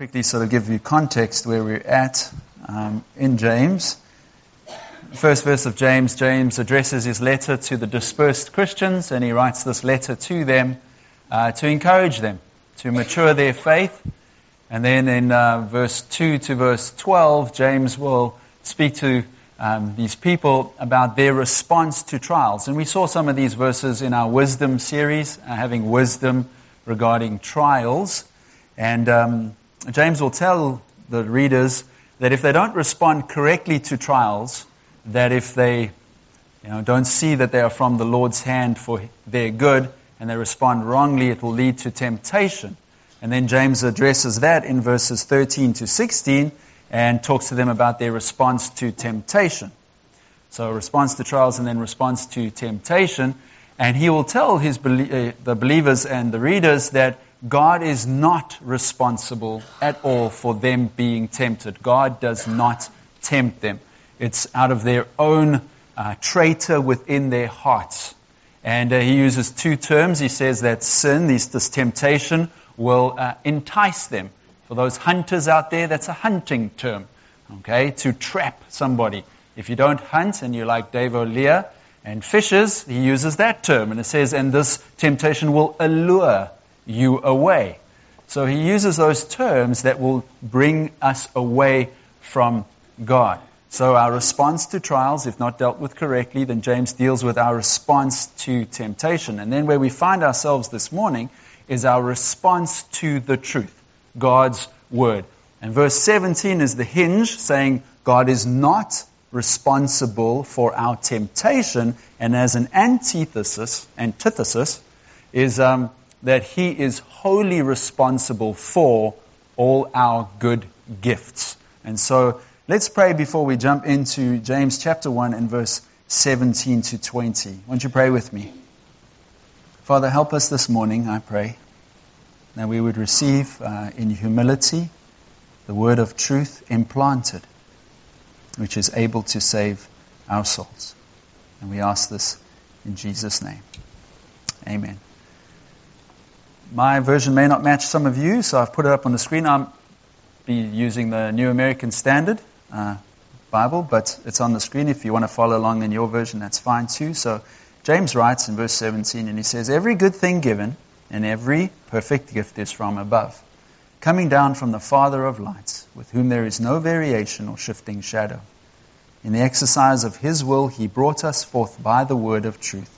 quickly sort of give you context where we're at um, in James. First verse of James, James addresses his letter to the dispersed Christians, and he writes this letter to them uh, to encourage them to mature their faith. And then in uh, verse 2 to verse 12, James will speak to um, these people about their response to trials. And we saw some of these verses in our wisdom series, uh, having wisdom regarding trials. And um, James will tell the readers that if they don't respond correctly to trials, that if they you know, don't see that they are from the Lord's hand for their good and they respond wrongly, it will lead to temptation. And then James addresses that in verses 13 to 16 and talks to them about their response to temptation. So response to trials and then response to temptation. And he will tell his uh, the believers and the readers that God is not responsible at all for them being tempted. God does not tempt them. It's out of their own uh, traitor within their hearts. And uh, he uses two terms. He says that sin, this, this temptation, will uh, entice them. For those hunters out there, that's a hunting term, okay, to trap somebody. If you don't hunt and you like Dave O'Lear and fishes, he uses that term. And it says, and this temptation will allure you away. So he uses those terms that will bring us away from God. So our response to trials, if not dealt with correctly, then James deals with our response to temptation. And then where we find ourselves this morning is our response to the truth. God's word. And verse 17 is the hinge saying God is not responsible for our temptation, and as an antithesis, antithesis is um, that He is wholly responsible for all our good gifts. And so let's pray before we jump into James chapter 1 and verse 17 to 20. Won't you pray with me? Father, help us this morning, I pray that we would receive uh, in humility the word of truth implanted, which is able to save our souls. And we ask this in Jesus' name. Amen. My version may not match some of you, so I've put it up on the screen. I'll be using the New American Standard uh, Bible, but it's on the screen. If you want to follow along in your version, that's fine too. So James writes in verse 17, and he says, Every good thing given and every perfect gift is from above, coming down from the Father of lights, with whom there is no variation or shifting shadow. In the exercise of his will, he brought us forth by the word of truth,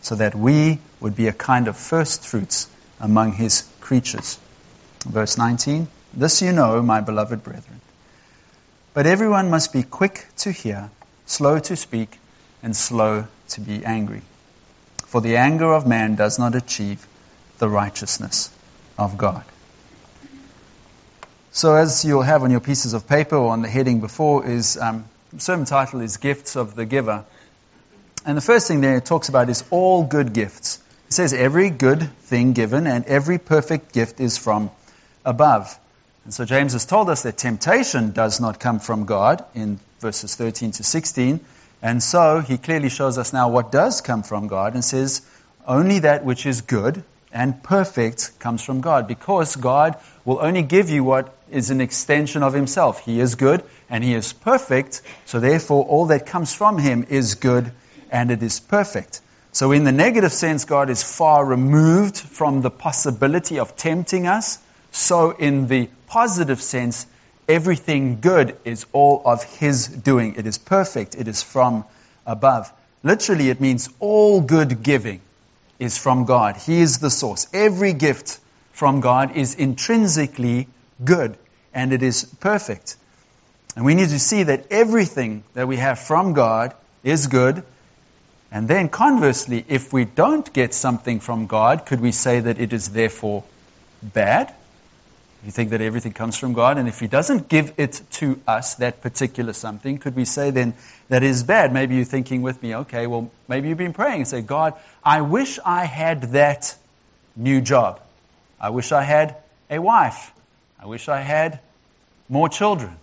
so that we would be a kind of first fruits among his creatures. Verse 19 This you know, my beloved brethren. But everyone must be quick to hear, slow to speak, and slow to be angry. For the anger of man does not achieve the righteousness of God. So, as you'll have on your pieces of paper or on the heading before, is um, sermon title is Gifts of the Giver. And the first thing there it talks about is all good gifts. It says every good thing given and every perfect gift is from above. And so James has told us that temptation does not come from God in verses 13 to 16. And so he clearly shows us now what does come from God and says only that which is good and perfect comes from God because God will only give you what is an extension of Himself. He is good and He is perfect, so therefore all that comes from Him is good and it is perfect. So, in the negative sense, God is far removed from the possibility of tempting us. So, in the positive sense, everything good is all of His doing. It is perfect, it is from above. Literally, it means all good giving is from God. He is the source. Every gift from God is intrinsically good and it is perfect. And we need to see that everything that we have from God is good. And then conversely, if we don't get something from God, could we say that it is therefore bad? If You think that everything comes from God, and if He doesn't give it to us, that particular something, could we say then that is bad? Maybe you're thinking with me, okay, well, maybe you've been praying and say, God, I wish I had that new job. I wish I had a wife. I wish I had more children.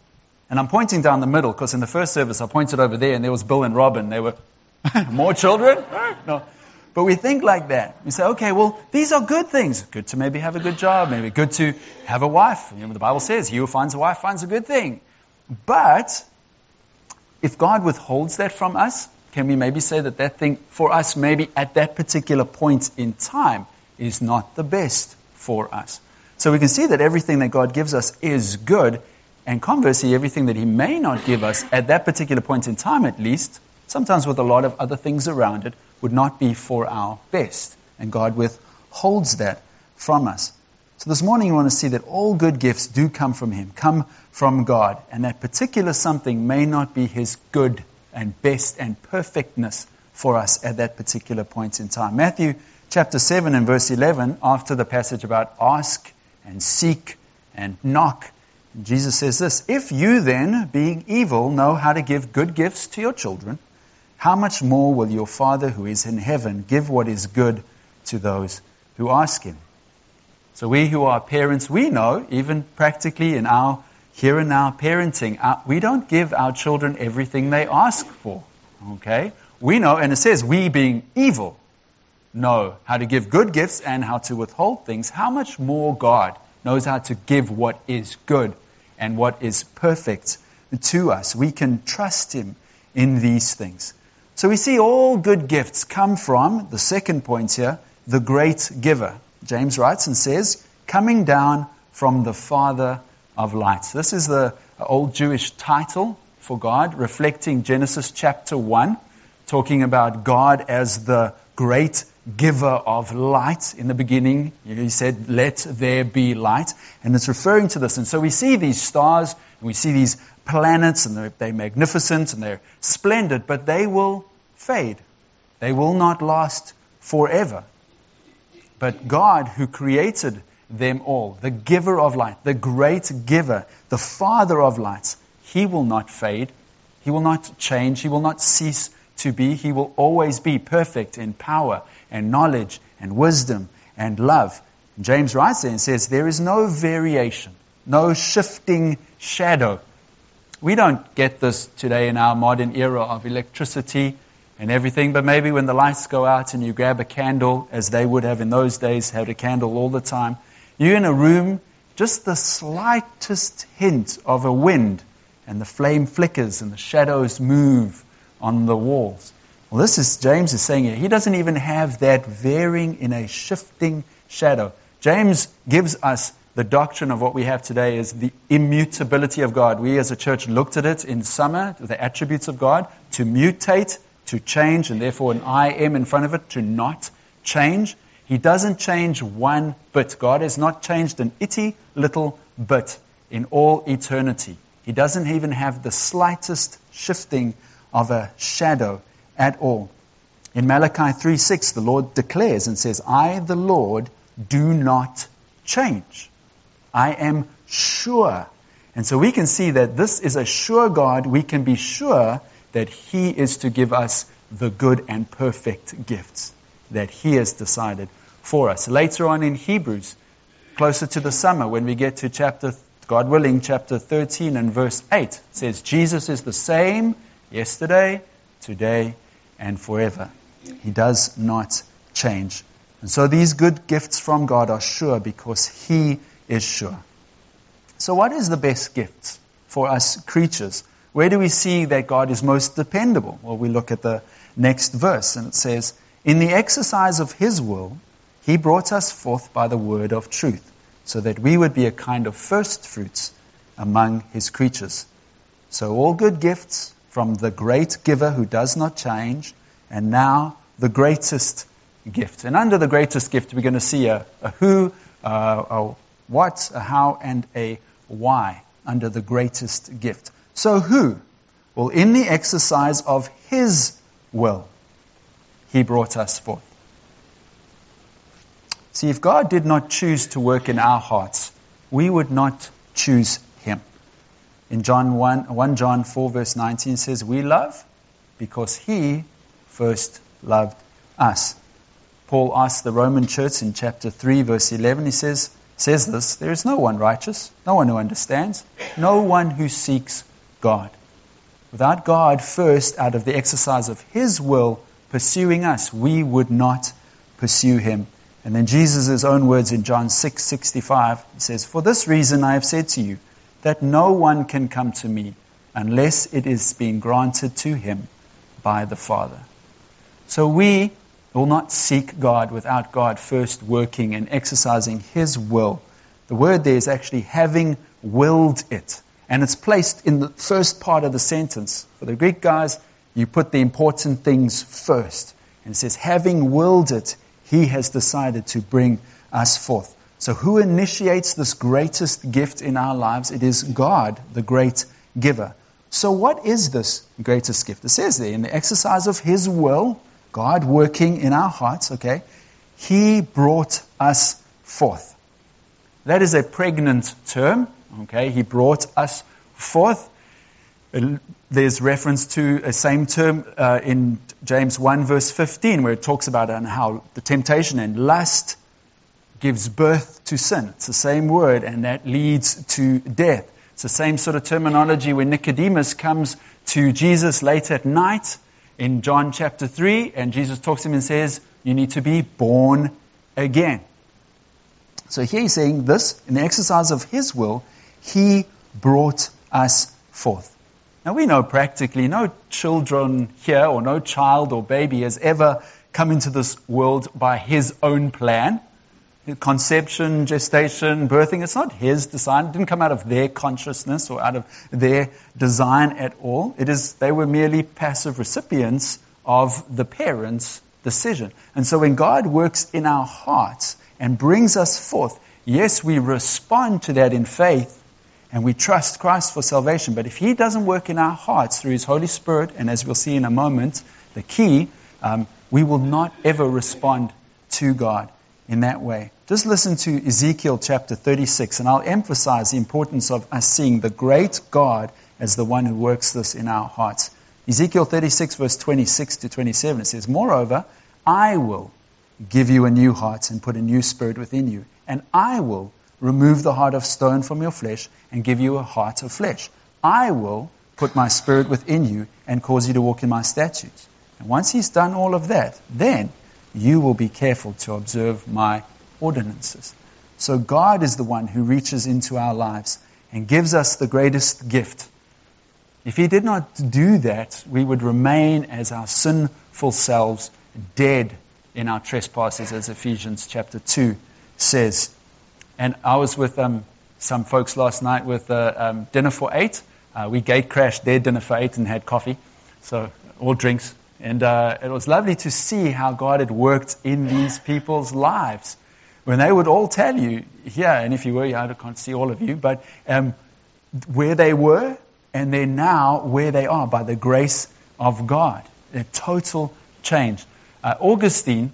And I'm pointing down the middle because in the first service I pointed over there and there was Bill and Robin. They were more children? No. But we think like that. We say, okay, well, these are good things. Good to maybe have a good job, maybe good to have a wife. You know, the Bible says, he who finds a wife finds a good thing. But if God withholds that from us, can we maybe say that that thing for us, maybe at that particular point in time, is not the best for us? So we can see that everything that God gives us is good, and conversely, everything that He may not give us at that particular point in time, at least, sometimes with a lot of other things around it, would not be for our best. And God withholds that from us. So this morning, we want to see that all good gifts do come from Him, come from God, and that particular something may not be His good and best and perfectness for us at that particular point in time. Matthew chapter 7 and verse 11, after the passage about ask and seek and knock, Jesus says this If you then, being evil, know how to give good gifts to your children, how much more will your Father who is in heaven give what is good to those who ask him? So we who are parents, we know, even practically in our here and now parenting, uh, we don't give our children everything they ask for. Okay? We know, and it says we being evil know how to give good gifts and how to withhold things. How much more God knows how to give what is good and what is perfect to us. We can trust Him in these things. So we see all good gifts come from, the second point here, the great giver. James writes and says, coming down from the Father of lights. This is the old Jewish title for God, reflecting Genesis chapter 1, talking about God as the great giver of light. In the beginning, he said, Let there be light. And it's referring to this. And so we see these stars, and we see these planets, and they're, they're magnificent and they're splendid, but they will fade. They will not last forever. But God, who created them all. The giver of light, the great giver, the father of lights. He will not fade. He will not change. He will not cease to be. He will always be perfect in power and knowledge and wisdom and love. James writes there and says, There is no variation, no shifting shadow. We don't get this today in our modern era of electricity and everything, but maybe when the lights go out and you grab a candle, as they would have in those days, had a candle all the time, you're in a room, just the slightest hint of a wind, and the flame flickers and the shadows move on the walls. Well, this is, James is saying here, he doesn't even have that varying in a shifting shadow. James gives us the doctrine of what we have today is the immutability of God. We as a church looked at it in summer, the attributes of God, to mutate, to change, and therefore an I am in front of it, to not change. He doesn't change one bit. God has not changed an itty little bit in all eternity. He doesn't even have the slightest shifting of a shadow at all. In Malachi 3:6, the Lord declares and says, I, the Lord, do not change. I am sure. And so we can see that this is a sure God. We can be sure that He is to give us the good and perfect gifts that He has decided for us. Later on in Hebrews, closer to the summer, when we get to chapter, God willing, chapter 13 and verse 8, says, Jesus is the same yesterday, today, and forever. He does not change. And so these good gifts from God are sure because He is sure. So, what is the best gift for us creatures? Where do we see that God is most dependable? Well, we look at the next verse, and it says, In the exercise of His will, he brought us forth by the word of truth, so that we would be a kind of first fruits among his creatures. So all good gifts from the great giver who does not change, and now the greatest gift. And under the greatest gift, we're going to see a, a who, uh, a what, a how, and a why under the greatest gift. So who? Well, in the exercise of his will, he brought us forth. See, if God did not choose to work in our hearts, we would not choose Him. In John 1, 1 John 4, verse 19 says, We love because He first loved us. Paul asks the Roman church in chapter 3, verse 11, he says, says this There is no one righteous, no one who understands, no one who seeks God. Without God first, out of the exercise of His will, pursuing us, we would not pursue him. And then Jesus' own words in John 6 65 says, For this reason I have said to you that no one can come to me unless it is being granted to him by the Father. So we will not seek God without God first working and exercising his will. The word there is actually having willed it. And it's placed in the first part of the sentence. For the Greek guys, you put the important things first. And it says, having willed it, he has decided to bring us forth. So, who initiates this greatest gift in our lives? It is God, the great giver. So, what is this greatest gift? It says there, in the exercise of His will, God working in our hearts, okay, He brought us forth. That is a pregnant term, okay? He brought us forth. There's reference to a same term uh, in James 1, verse 15, where it talks about how the temptation and lust gives birth to sin. It's the same word, and that leads to death. It's the same sort of terminology when Nicodemus comes to Jesus late at night in John chapter 3, and Jesus talks to him and says, You need to be born again. So here he's saying this, in the exercise of his will, he brought us forth. Now we know practically no children here or no child or baby has ever come into this world by his own plan. Conception, gestation, birthing, it's not his design. It didn't come out of their consciousness or out of their design at all. It is, they were merely passive recipients of the parents' decision. And so when God works in our hearts and brings us forth, yes, we respond to that in faith and we trust Christ for salvation. But if He doesn't work in our hearts through His Holy Spirit, and as we'll see in a moment, the key, um, we will not ever respond to God in that way. Just listen to Ezekiel chapter 36, and I'll emphasize the importance of us seeing the great God as the one who works this in our hearts. Ezekiel 36, verse 26 to 27, it says, Moreover, I will give you a new heart and put a new spirit within you, and I will remove the heart of stone from your flesh and give you a heart of flesh. I will put my spirit within you and cause you to walk in my statutes. And once he's done all of that, then you will be careful to observe my ordinances. So God is the one who reaches into our lives and gives us the greatest gift. If he did not do that, we would remain as our sinful selves, dead in our trespasses, as Ephesians chapter 2 says. And I was with um, some folks last night with uh, um, dinner for eight. Uh, we gate crashed their dinner for eight and had coffee, so all drinks. And uh, it was lovely to see how God had worked in these people's lives. When they would all tell you yeah, and if you were, I can't see all of you, but um, where they were and they're now where they are by the grace of God. A total change. Uh, Augustine,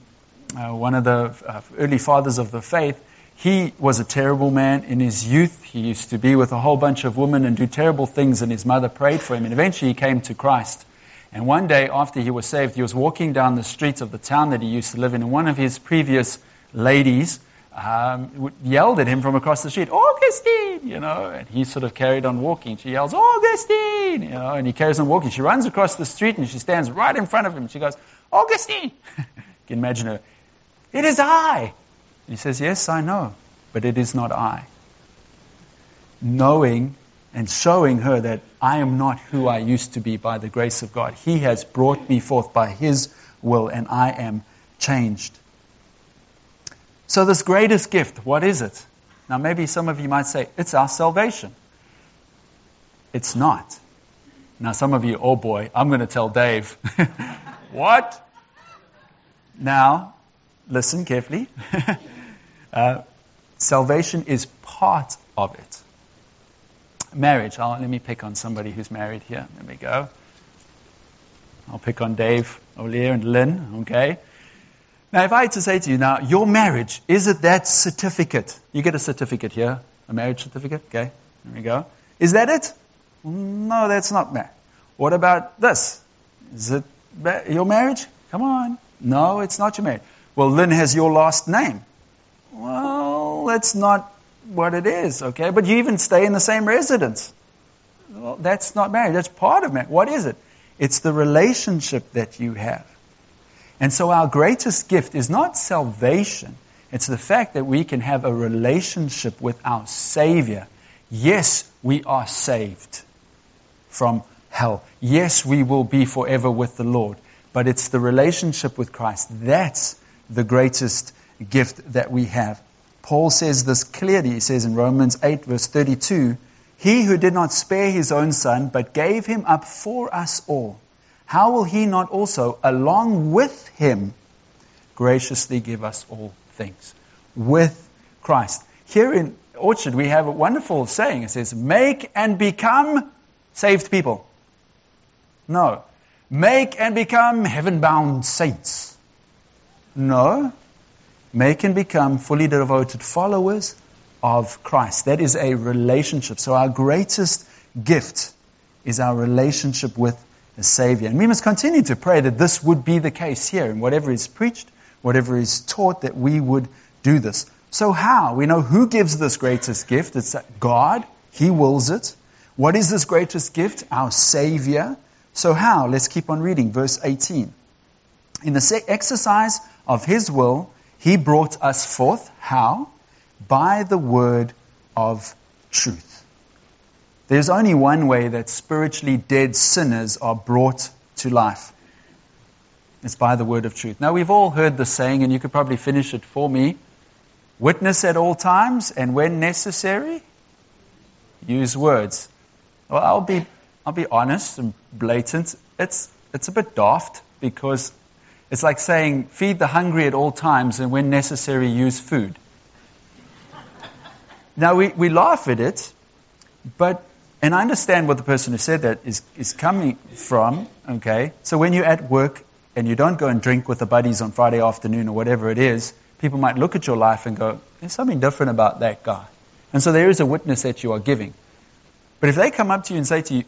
uh, one of the uh, early fathers of the faith, he was a terrible man in his youth. He used to be with a whole bunch of women and do terrible things, and his mother prayed for him. And eventually he came to Christ. And one day after he was saved, he was walking down the streets of the town that he used to live in, and one of his previous ladies um, yelled at him from across the street, Augustine, you know, and he sort of carried on walking. She yells, Augustine, you know, and he carries on walking. She runs across the street and she stands right in front of him. She goes, Augustine. you can imagine her. It is I. He says, Yes, I know, but it is not I. Knowing and showing her that I am not who I used to be by the grace of God. He has brought me forth by His will, and I am changed. So, this greatest gift, what is it? Now, maybe some of you might say, it's our salvation. It's not. Now, some of you, oh boy, I'm going to tell Dave. what? Now, listen carefully. Uh, salvation is part of it. Marriage. I'll, let me pick on somebody who's married here. There we go. I'll pick on Dave, O'Lear, and Lynn, okay? Now, if I had to say to you, now, your marriage, is it that certificate? You get a certificate here, a marriage certificate, okay? There we go. Is that it? No, that's not that. What about this? Is it your marriage? Come on. No, it's not your marriage. Well, Lynn has your last name. Well, that's not what it is, okay? But you even stay in the same residence. Well, that's not marriage. That's part of marriage. What is it? It's the relationship that you have. And so our greatest gift is not salvation. It's the fact that we can have a relationship with our Savior. Yes, we are saved from hell. Yes, we will be forever with the Lord. But it's the relationship with Christ. That's the greatest gift that we have. Paul says this clearly. He says in Romans 8, verse 32 He who did not spare his own son, but gave him up for us all, how will he not also, along with him, graciously give us all things? With Christ. Here in Orchard, we have a wonderful saying. It says, Make and become saved people. No. Make and become heaven bound saints. No. Make and become fully devoted followers of Christ. That is a relationship. So our greatest gift is our relationship with the Savior. And we must continue to pray that this would be the case here in whatever is preached, whatever is taught, that we would do this. So how? We know who gives this greatest gift. It's God. He wills it. What is this greatest gift? Our Savior. So how? Let's keep on reading. Verse 18. In the exercise of His will, He brought us forth. How? By the word of truth. There's only one way that spiritually dead sinners are brought to life. It's by the word of truth. Now, we've all heard the saying, and you could probably finish it for me witness at all times, and when necessary, use words. Well, I'll be, I'll be honest and blatant. It's, it's a bit daft because it's like saying feed the hungry at all times and when necessary use food. now we, we laugh at it, but, and I understand what the person who said that is, is coming from, okay? So when you're at work and you don't go and drink with the buddies on Friday afternoon or whatever it is, people might look at your life and go, there's something different about that guy. And so there is a witness that you are giving. But if they come up to you and say to you,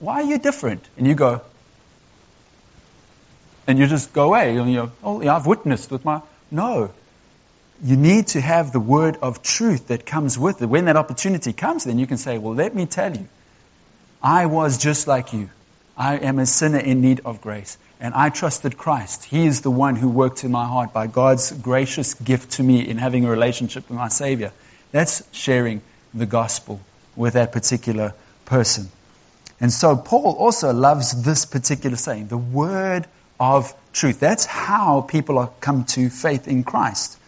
why are you different? And you go, and you just go away, and you oh, yeah, I've witnessed with my. No. You need to have the word of truth that comes with it. When that opportunity comes, then you can say, well, let me tell you, I was just like you. I am a sinner in need of grace. And I trusted Christ. He is the one who worked in my heart by God's gracious gift to me in having a relationship with my Savior. That's sharing the gospel with that particular person. And so Paul also loves this particular saying, the word of truth. That's how people are come to faith in Christ.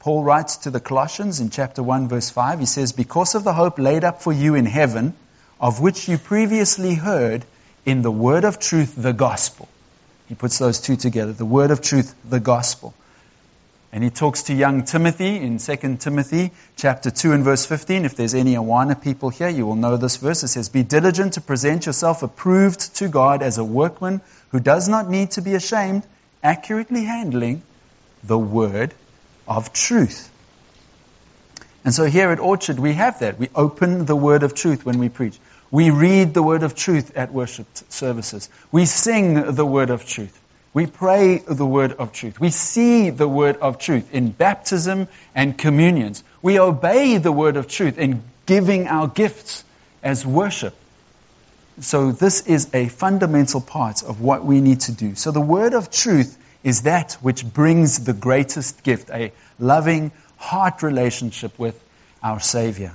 Paul writes to the Colossians in chapter 1 verse 5, he says, Because of the hope laid up for you in heaven, of which you previously heard in the word of truth, the gospel. He puts those two together, the word of truth, the gospel. And he talks to young Timothy in 2 Timothy chapter 2 and verse 15. If there's any Awana people here, you will know this verse. It says, Be diligent to present yourself approved to God as a workman who does not need to be ashamed, accurately handling the word of truth. And so here at Orchard, we have that. We open the word of truth when we preach. We read the word of truth at worship services. We sing the word of truth. We pray the word of truth. We see the word of truth in baptism and communions. We obey the word of truth in giving our gifts as worship. So this is a fundamental part of what we need to do. So the word of truth is that which brings the greatest gift, a loving heart relationship with our Savior.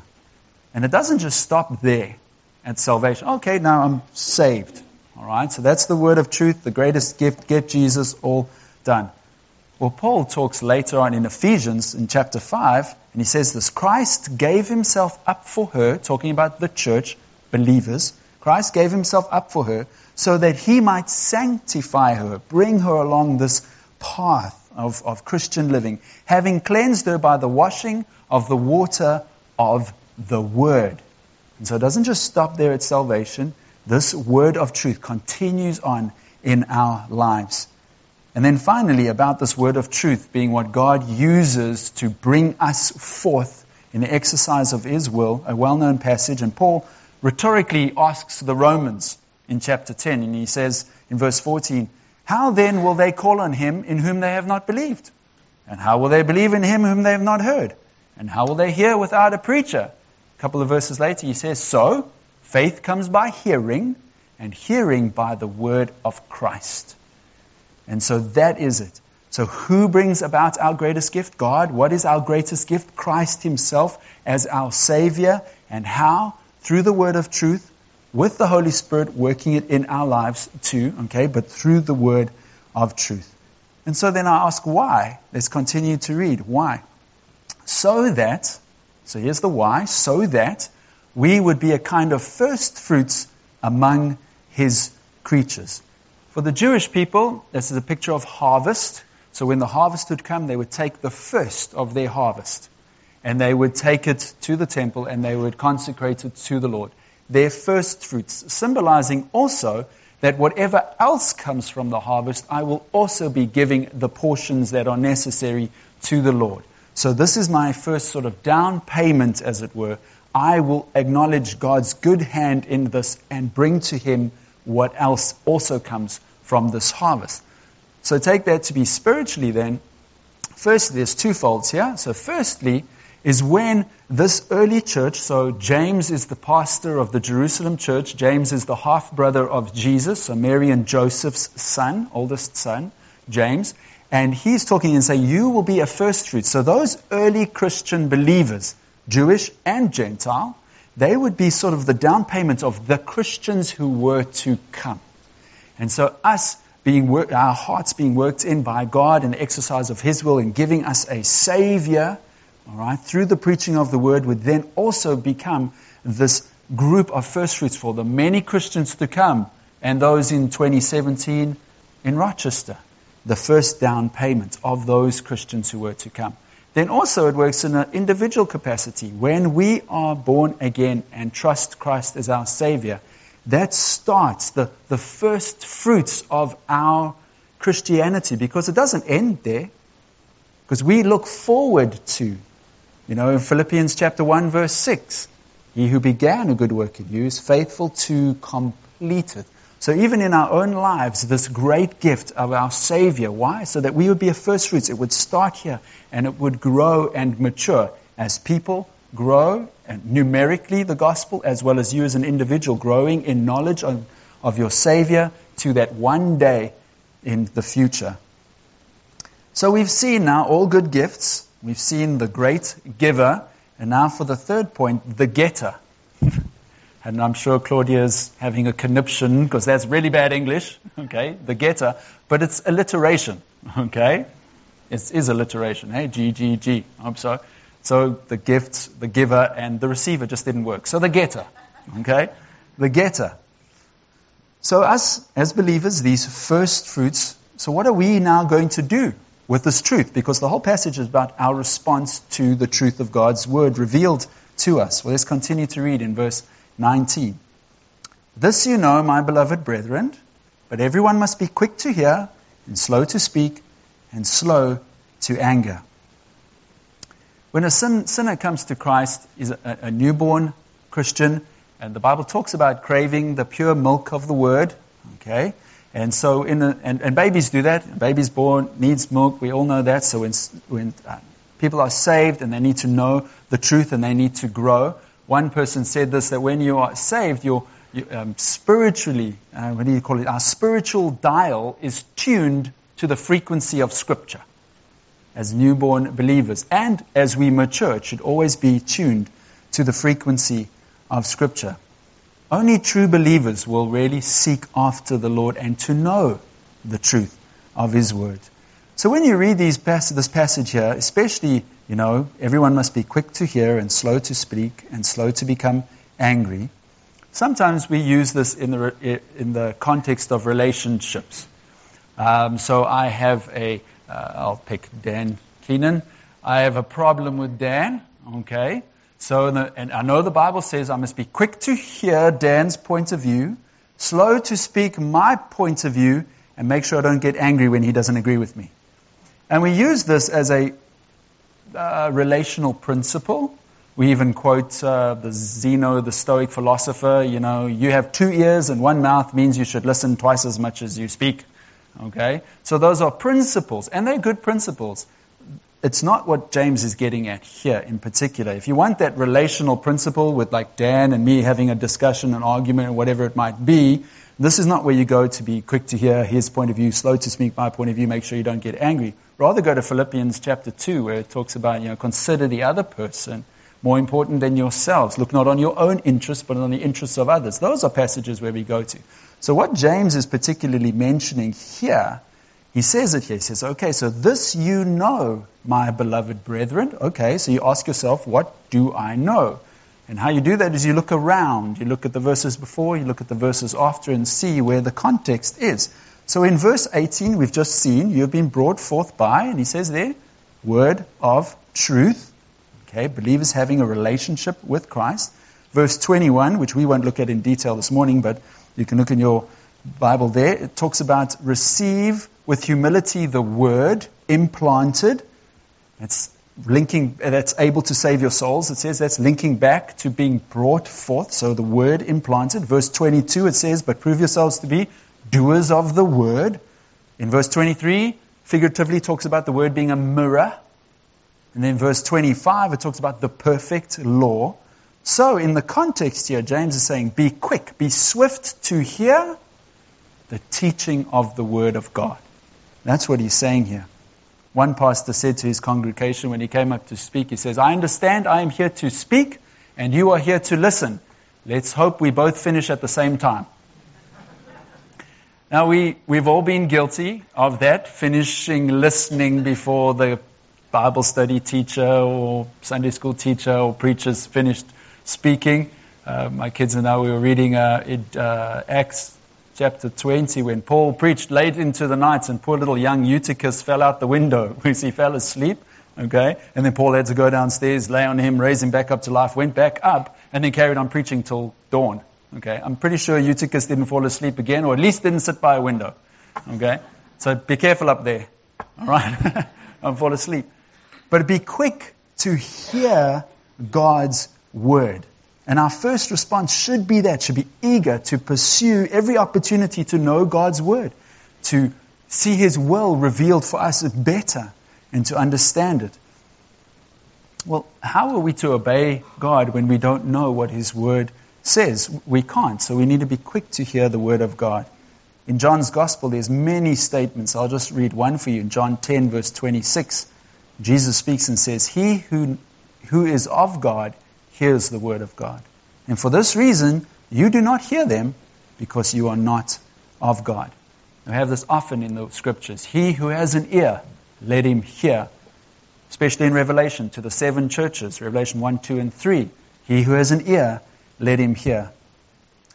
And it doesn't just stop there at salvation. Okay, now I'm saved. All right, so that's the word of truth, the greatest gift. Get Jesus all done. Well, Paul talks later on in Ephesians in chapter 5, and he says this Christ gave himself up for her, talking about the church, believers. Christ gave himself up for her so that he might sanctify her, bring her along this path of, of Christian living, having cleansed her by the washing of the water of the word. And so it doesn't just stop there at salvation this word of truth continues on in our lives. And then finally, about this word of truth being what God uses to bring us forth in the exercise of His will, a well known passage. And Paul rhetorically asks the Romans in chapter 10, and he says in verse 14, How then will they call on Him in whom they have not believed? And how will they believe in Him whom they have not heard? And how will they hear without a preacher? A couple of verses later, he says, So, Faith comes by hearing, and hearing by the word of Christ. And so that is it. So who brings about our greatest gift? God. What is our greatest gift? Christ himself as our Savior. And how? Through the word of truth, with the Holy Spirit working it in our lives too, okay, but through the word of truth. And so then I ask why. Let's continue to read. Why? So that, so here's the why, so that we would be a kind of first fruits among his creatures. For the Jewish people, this is a picture of harvest. So when the harvest would come, they would take the first of their harvest and they would take it to the temple and they would consecrate it to the Lord. Their first fruits, symbolizing also that whatever else comes from the harvest, I will also be giving the portions that are necessary to the Lord. So this is my first sort of down payment, as it were. I will acknowledge God's good hand in this and bring to Him what else also comes from this harvest. So take that to be spiritually then. Firstly, there's two folds here. So firstly, is when this early church, so James is the pastor of the Jerusalem church, James is the half brother of Jesus, so Mary and Joseph's son, oldest son, James, and he's talking and saying, You will be a first fruit. So those early Christian believers, Jewish and Gentile, they would be sort of the down payment of the Christians who were to come. And so us being work, our hearts being worked in by God in the exercise of His will and giving us a Savior, all right, through the preaching of the Word would then also become this group of first fruits for the many Christians to come and those in 2017 in Rochester, the first down payment of those Christians who were to come. Then also it works in an individual capacity. When we are born again and trust Christ as our Savior, that starts the, the first fruits of our Christianity because it doesn't end there. Because we look forward to, you know, in Philippians chapter 1 verse 6, he who began a good work in you is faithful to complete it. So even in our own lives, this great gift of our Savior, why? So that we would be a first fruits. It would start here and it would grow and mature as people grow and numerically the gospel, as well as you as an individual growing in knowledge of, of your Savior to that one day in the future. So we've seen now all good gifts. We've seen the great giver. And now for the third point, the getter. And I'm sure Claudia is having a conniption because that's really bad English. Okay, the getter. But it's alliteration. Okay, it is alliteration. Hey, G, G, G. I'm sorry. So the gift, the giver, and the receiver just didn't work. So the getter, okay? The getter. So us, as believers, these first fruits, so what are we now going to do with this truth? Because the whole passage is about our response to the truth of God's word revealed to us. Well, let's continue to read in verse 19. This you know, my beloved brethren, but everyone must be quick to hear, and slow to speak, and slow to anger. When a sin, sinner comes to Christ, is a, a newborn Christian, and the Bible talks about craving the pure milk of the Word. Okay, and so in the, and, and babies do that. A baby's born needs milk. We all know that. So when when uh, people are saved and they need to know the truth and they need to grow. One person said this that when you are saved, you're you, um, spiritually, uh, what do you call it? Our spiritual dial is tuned to the frequency of Scripture as newborn believers and as we mature. It should always be tuned to the frequency of Scripture. Only true believers will really seek after the Lord and to know the truth of His Word. So when you read these pass- this passage here, especially, you know, everyone must be quick to hear and slow to speak and slow to become angry. Sometimes we use this in the, in the context of relationships. Um, so I have a uh, I'll pick Dan Keenan. I have a problem with Dan, okay? So, the, and I know the Bible says I must be quick to hear Dan's point of view, slow to speak my point of view, and make sure I don't get angry when he doesn't agree with me. And we use this as a uh, relational principle. We even quote uh, the Zeno, the Stoic philosopher, you know, you have two ears and one mouth means you should listen twice as much as you speak. Okay? So those are principles, and they're good principles. it's not what James is getting at here in particular. If you want that relational principle with like Dan and me having a discussion, an argument, or whatever it might be, this is not where you go to be quick to hear his point of view, slow to speak my point of view, make sure you don't get angry. Rather go to Philippians chapter 2 where it talks about, you know, consider the other person more important than yourselves. Look not on your own interests, but on the interests of others. Those are passages where we go to. So what James is particularly mentioning here he says it here. He says, okay, so this you know, my beloved brethren. Okay, so you ask yourself, what do I know? And how you do that is you look around. You look at the verses before, you look at the verses after, and see where the context is. So in verse 18, we've just seen, you've been brought forth by, and he says there, word of truth. Okay, believers having a relationship with Christ. Verse 21, which we won't look at in detail this morning, but you can look in your Bible there. It talks about receive with humility the word implanted. It's linking, uh, that's able to save your souls. It says that's linking back to being brought forth. So the word implanted. Verse 22, it says, but prove yourselves to be doers of the word. In verse 23, figuratively talks about the word being a mirror. And then verse 25, it talks about the perfect law. So in the context here, James is saying, be quick, be swift to hear the teaching of the word of God. That's what he's saying here. One pastor said to his congregation when he came up to speak, he says, I understand I am here to speak and you are here to listen. Let's hope we both finish at the same time. Now, we, we've all been guilty of that, finishing listening before the Bible study teacher or Sunday school teacher or preachers finished speaking. Uh, my kids and I, we were reading uh, it, uh, Acts chapter 20 when Paul preached late into the night and poor little young Eutychus fell out the window because he fell asleep. Okay? And then Paul had to go downstairs, lay on him, raise him back up to life, went back up, and then carried on preaching till dawn. Okay? I'm pretty sure Eutychus didn't fall asleep again, or at least didn't sit by a window. Okay? So be careful up there. Alright? Don't fall asleep. But be quick to hear God's word. And our first response should be that, should be eager to pursue every opportunity to know God's Word, to see His will revealed for us better, and to understand it. Well, how are we to obey God when we don't know what His Word says? We can't, so we need to be quick to hear the Word of God. In John's Gospel, there's many statements. I'll just read one for you. In John 10, verse 26, Jesus speaks and says, He who, who is of God hears the word of God. And for this reason, you do not hear them because you are not of God. We have this often in the scriptures. He who has an ear, let him hear. Especially in Revelation to the seven churches, Revelation 1, 2, and 3. He who has an ear, let him hear.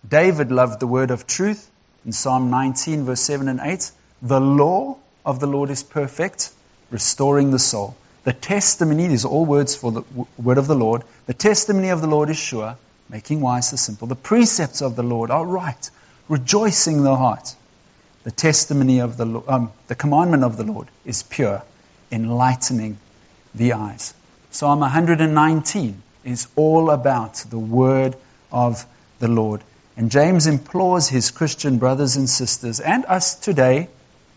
David loved the word of truth in Psalm 19, verse 7 and 8. The law of the Lord is perfect, restoring the soul. The testimony, these are all words for the word of the Lord. The testimony of the Lord is sure, making wise the simple. The precepts of the Lord are right, rejoicing the heart. The testimony of the um, the commandment of the Lord is pure, enlightening the eyes. Psalm 119 is all about the word of the Lord. And James implores his Christian brothers and sisters and us today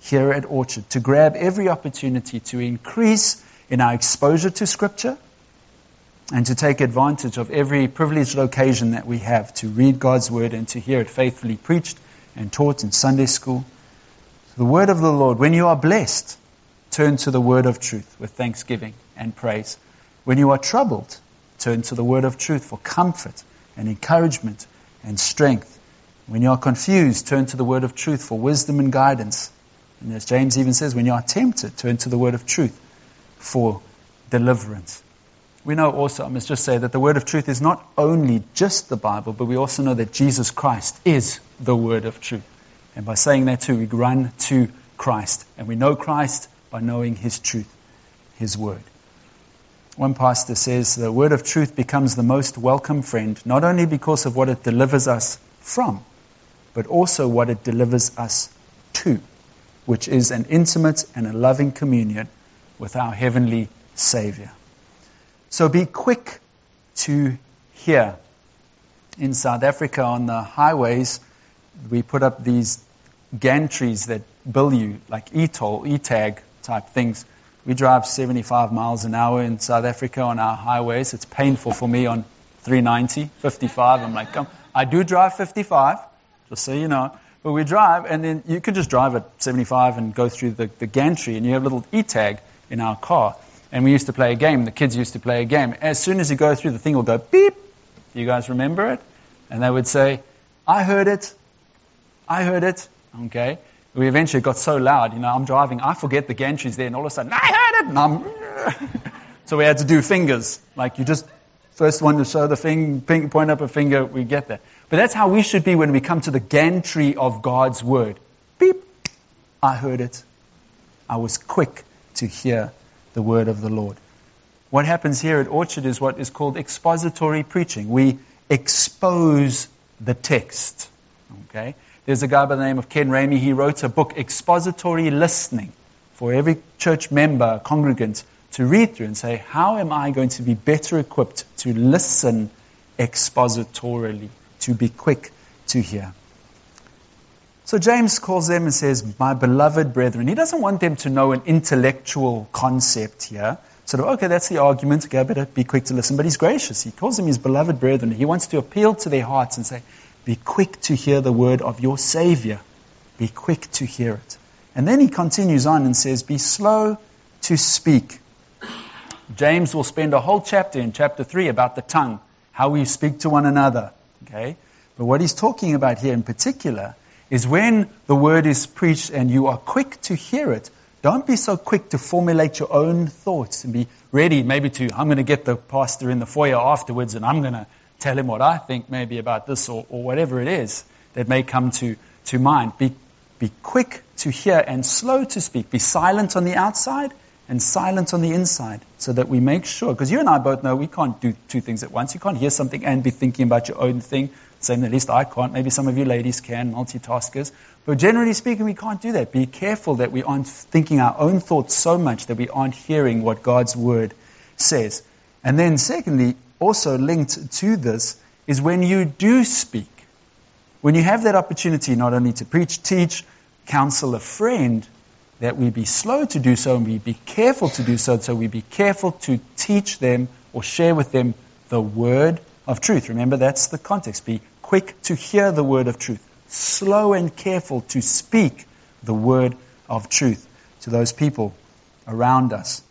here at Orchard to grab every opportunity to increase in our exposure to Scripture and to take advantage of every privileged occasion that we have to read God's Word and to hear it faithfully preached and taught in Sunday school. The Word of the Lord, when you are blessed, turn to the Word of truth with thanksgiving and praise. When you are troubled, turn to the Word of truth for comfort and encouragement and strength. When you are confused, turn to the Word of truth for wisdom and guidance. And as James even says, when you are tempted, turn to the Word of truth for deliverance. We know also, I must just say, that the word of truth is not only just the Bible, but we also know that Jesus Christ is the word of truth. And by saying that too, we run to Christ. And we know Christ by knowing his truth, his word. One pastor says the word of truth becomes the most welcome friend, not only because of what it delivers us from, but also what it delivers us to, which is an intimate and a loving communion with our Heavenly Savior. So be quick to hear. In South Africa, on the highways, we put up these gantries that bill you, like e-toll, e-tag type things, We drive 75 miles an hour in South Africa on our highways. It's painful for me on 390, 55. I'm like, come. I do drive 55, just so you know. But we drive, and then you can just drive at 75 and go through the, the gantry, and you have a little e-tag in our car. And we used to play a game. The kids used to play a game. As soon as you go through, the thing will go beep. You guys remember it? And they would say, I heard it. I heard it. Okay. We eventually got so loud, you know, I'm driving, I forget the gantry's there, and all of a sudden, I heard it! And I'm so we had to do fingers. Like you just, first one to show the finger, point up a finger, we get there. But that's how we should be when we come to the gantry of God's Word. Beep! I heard it. I was quick to hear the Word of the Lord. What happens here at Orchard is what is called expository preaching. We expose the text. Okay? There's a guy by the name of Ken Ramey. He wrote a book, Expository Listening, for every church member, congregant, to read through and say, How am I going to be better equipped to listen expositorily, to be quick to hear? So James calls them and says, My beloved brethren. He doesn't want them to know an intellectual concept here. Sort of, okay, that's the argument. Okay, I better be quick to listen. But he's gracious. He calls them his beloved brethren. He wants to appeal to their hearts and say, be quick to hear the word of your Savior. Be quick to hear it. And then he continues on and says, Be slow to speak. James will spend a whole chapter in chapter 3 about the tongue, how we speak to one another. Okay? But what he's talking about here in particular is when the word is preached and you are quick to hear it, don't be so quick to formulate your own thoughts and be ready maybe to, I'm going to get the pastor in the foyer afterwards and I'm going to tell him what I think maybe about this or, or whatever it is that may come to, to mind. Be, be quick to hear and slow to speak. Be silent on the outside and silent on the inside so that we make sure, because you and I both know we can't do two things at once. You can't hear something and be thinking about your own thing. Same, at least I can't. Maybe some of you ladies can, multitaskers. But generally speaking, we can't do that. Be careful that we aren't thinking our own thoughts so much that we aren't hearing what God's word says. And then secondly, also linked to this is when you do speak. When you have that opportunity not only to preach, teach, counsel a friend, that we be slow to do so and we be careful to do so, so we be careful to teach them or share with them the word of truth. Remember, that's the context. Be quick to hear the word of truth, slow and careful to speak the word of truth to those people around us.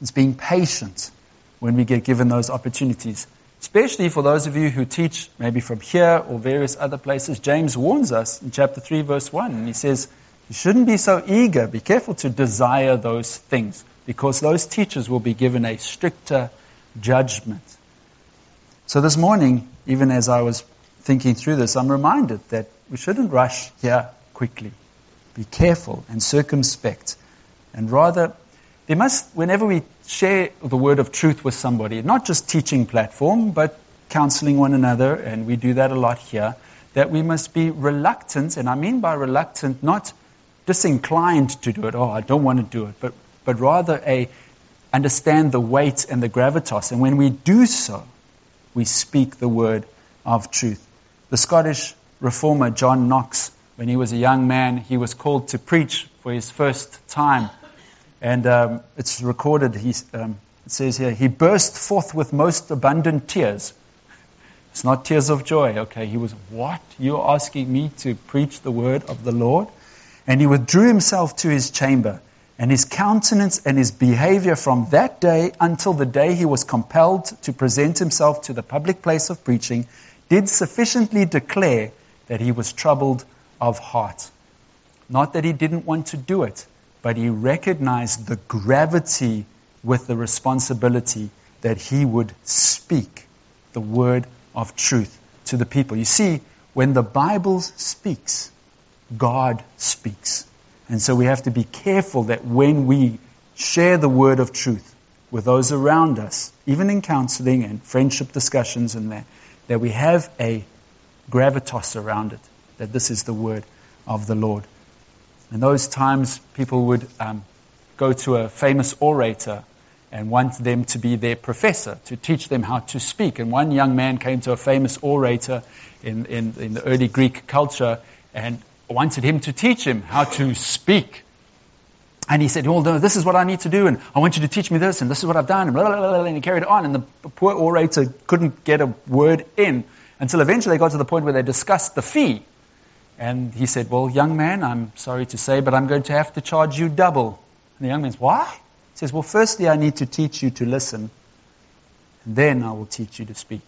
It's being patient when we get given those opportunities. Especially for those of you who teach maybe from here or various other places. James warns us in chapter 3, verse 1, and he says, You shouldn't be so eager. Be careful to desire those things, because those teachers will be given a stricter judgment. So this morning, even as I was thinking through this, I'm reminded that we shouldn't rush here quickly. Be careful and circumspect, and rather there must, whenever we share the word of truth with somebody, not just teaching platform, but counseling one another, and we do that a lot here, that we must be reluctant, and I mean by reluctant, not disinclined to do it, oh, I don't want to do it, but, but rather a understand the weight and the gravitas. And when we do so, we speak the word of truth. The Scottish reformer John Knox, when he was a young man, he was called to preach for his first time and um, it's recorded, he, um, it says here, he burst forth with most abundant tears. It's not tears of joy, okay? He was, What? You're asking me to preach the word of the Lord? And he withdrew himself to his chamber. And his countenance and his behavior from that day until the day he was compelled to present himself to the public place of preaching did sufficiently declare that he was troubled of heart. Not that he didn't want to do it, but he recognized the gravity with the responsibility that he would speak the word of truth to the people. You see, when the Bible speaks, God speaks. And so we have to be careful that when we share the word of truth with those around us, even in counseling and friendship discussions and that, that we have a gravitas around it, that this is the word of the Lord. In those times, people would um, go to a famous orator and want them to be their professor, to teach them how to speak. And one young man came to a famous orator in, in, in the early Greek culture and wanted him to teach him how to speak. And he said, well, no, this is what I need to do, and I want you to teach me this, and this is what I've done, and, blah, blah, blah, and he carried on, and the poor orator couldn't get a word in until eventually they got to the point where they discussed the fee. And he said, well, young man, I'm sorry to say, but I'm going to have to charge you double. And the young man says, why? He says, well, firstly, I need to teach you to listen, and then I will teach you to speak.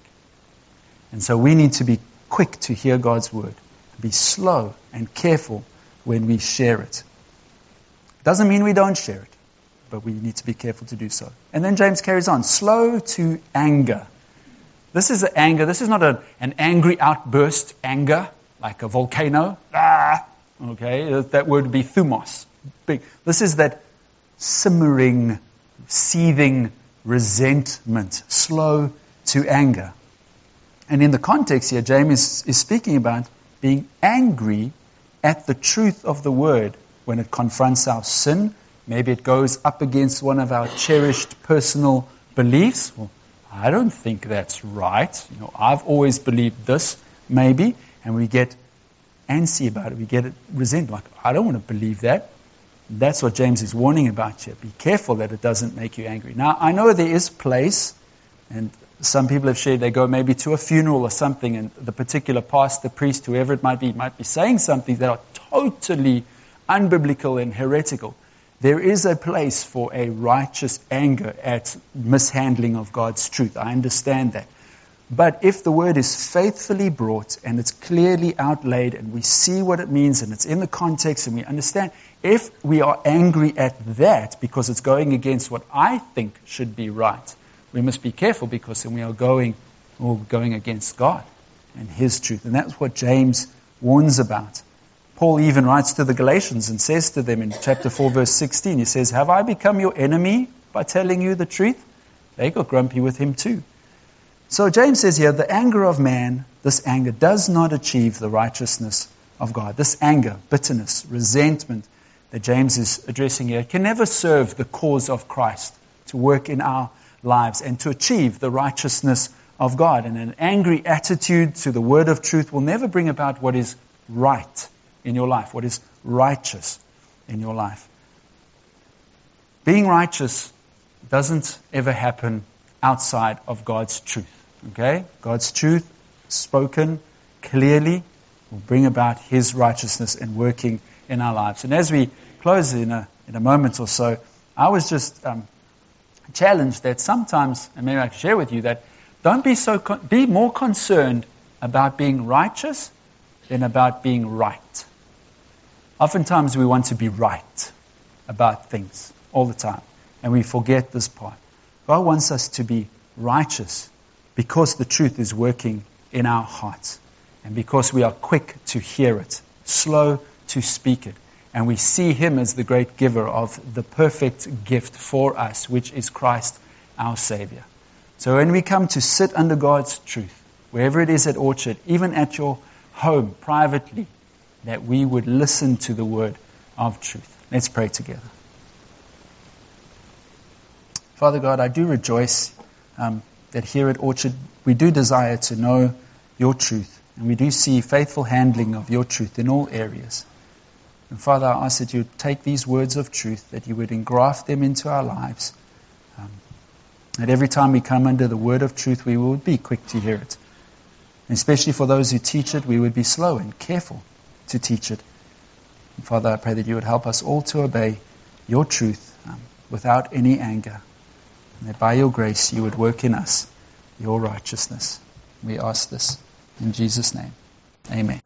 And so we need to be quick to hear God's word, be slow and careful when we share it. Doesn't mean we don't share it, but we need to be careful to do so. And then James carries on slow to anger. This is anger. This is not a, an angry outburst anger, like a volcano. Ah, okay, that word would be thumos. Big. This is that simmering, seething resentment, slow to anger. And in the context here, James is, is speaking about being angry at the truth of the word when it confronts our sin. Maybe it goes up against one of our cherished personal beliefs. Well, I don't think that's right. You know, I've always believed this, maybe, and we get antsy about it. We get resentful, Like, I don't want to believe that. That's what James is warning about here. Be careful that it doesn't make you angry. Now, I know there is place, and some people have shared they go maybe to a funeral or something, and the particular pastor, priest, whoever it might be, might be saying something that are totally unbiblical and heretical. There is a place for a righteous anger at mishandling of God's truth. I understand that. But if the word is faithfully brought and it's clearly outlaid and we see what it means and it's in the context and we understand, if we are angry at that because it's going against what I think should be right, we must be careful because then we are going, or going against God and His truth. And that's what James warns about. Paul even writes to the Galatians and says to them in chapter 4, verse 16, he says, Have I become your enemy by telling you the truth? They got grumpy with him too. So James says here, the anger of man, this anger does not achieve the righteousness of God. This anger, bitterness, resentment that James is addressing here can never serve the cause of Christ to work in our lives and to achieve the righteousness of God. And an angry attitude to the word of truth will never bring about what is right in your life, what is righteous in your life. Being righteous doesn't ever happen outside of God's truth. Okay? God's truth, spoken clearly, will bring about His righteousness and working in our lives. And as we close in a, in a moment or so, I was just um, challenged that sometimes, and maybe I can share with you that don't be so con- be more concerned about being righteous than about being right. Oftentimes we want to be right about things all the time, and we forget this part. God wants us to be righteous because the truth is working in our hearts, and because we are quick to hear it, slow to speak it, and we see Him as the great giver of the perfect gift for us, which is Christ our Savior. So when we come to sit under God's truth, wherever it is at Orchard, even at your home, privately, that we would listen to the word of truth. Let's pray together. Father God, I do rejoice um, that here at Orchard we do desire to know your truth, and we do see faithful handling of your truth in all areas. And Father, I ask that you take these words of truth, that you would engraft them into our lives. Um, that every time we come under the word of truth, we would be quick to hear it. And especially for those who teach it, we would be slow and careful to teach it. And Father, I pray that you would help us all to obey your truth um, without any anger. And that by your grace you would work in us your righteousness. We ask this in Jesus' name. Amen.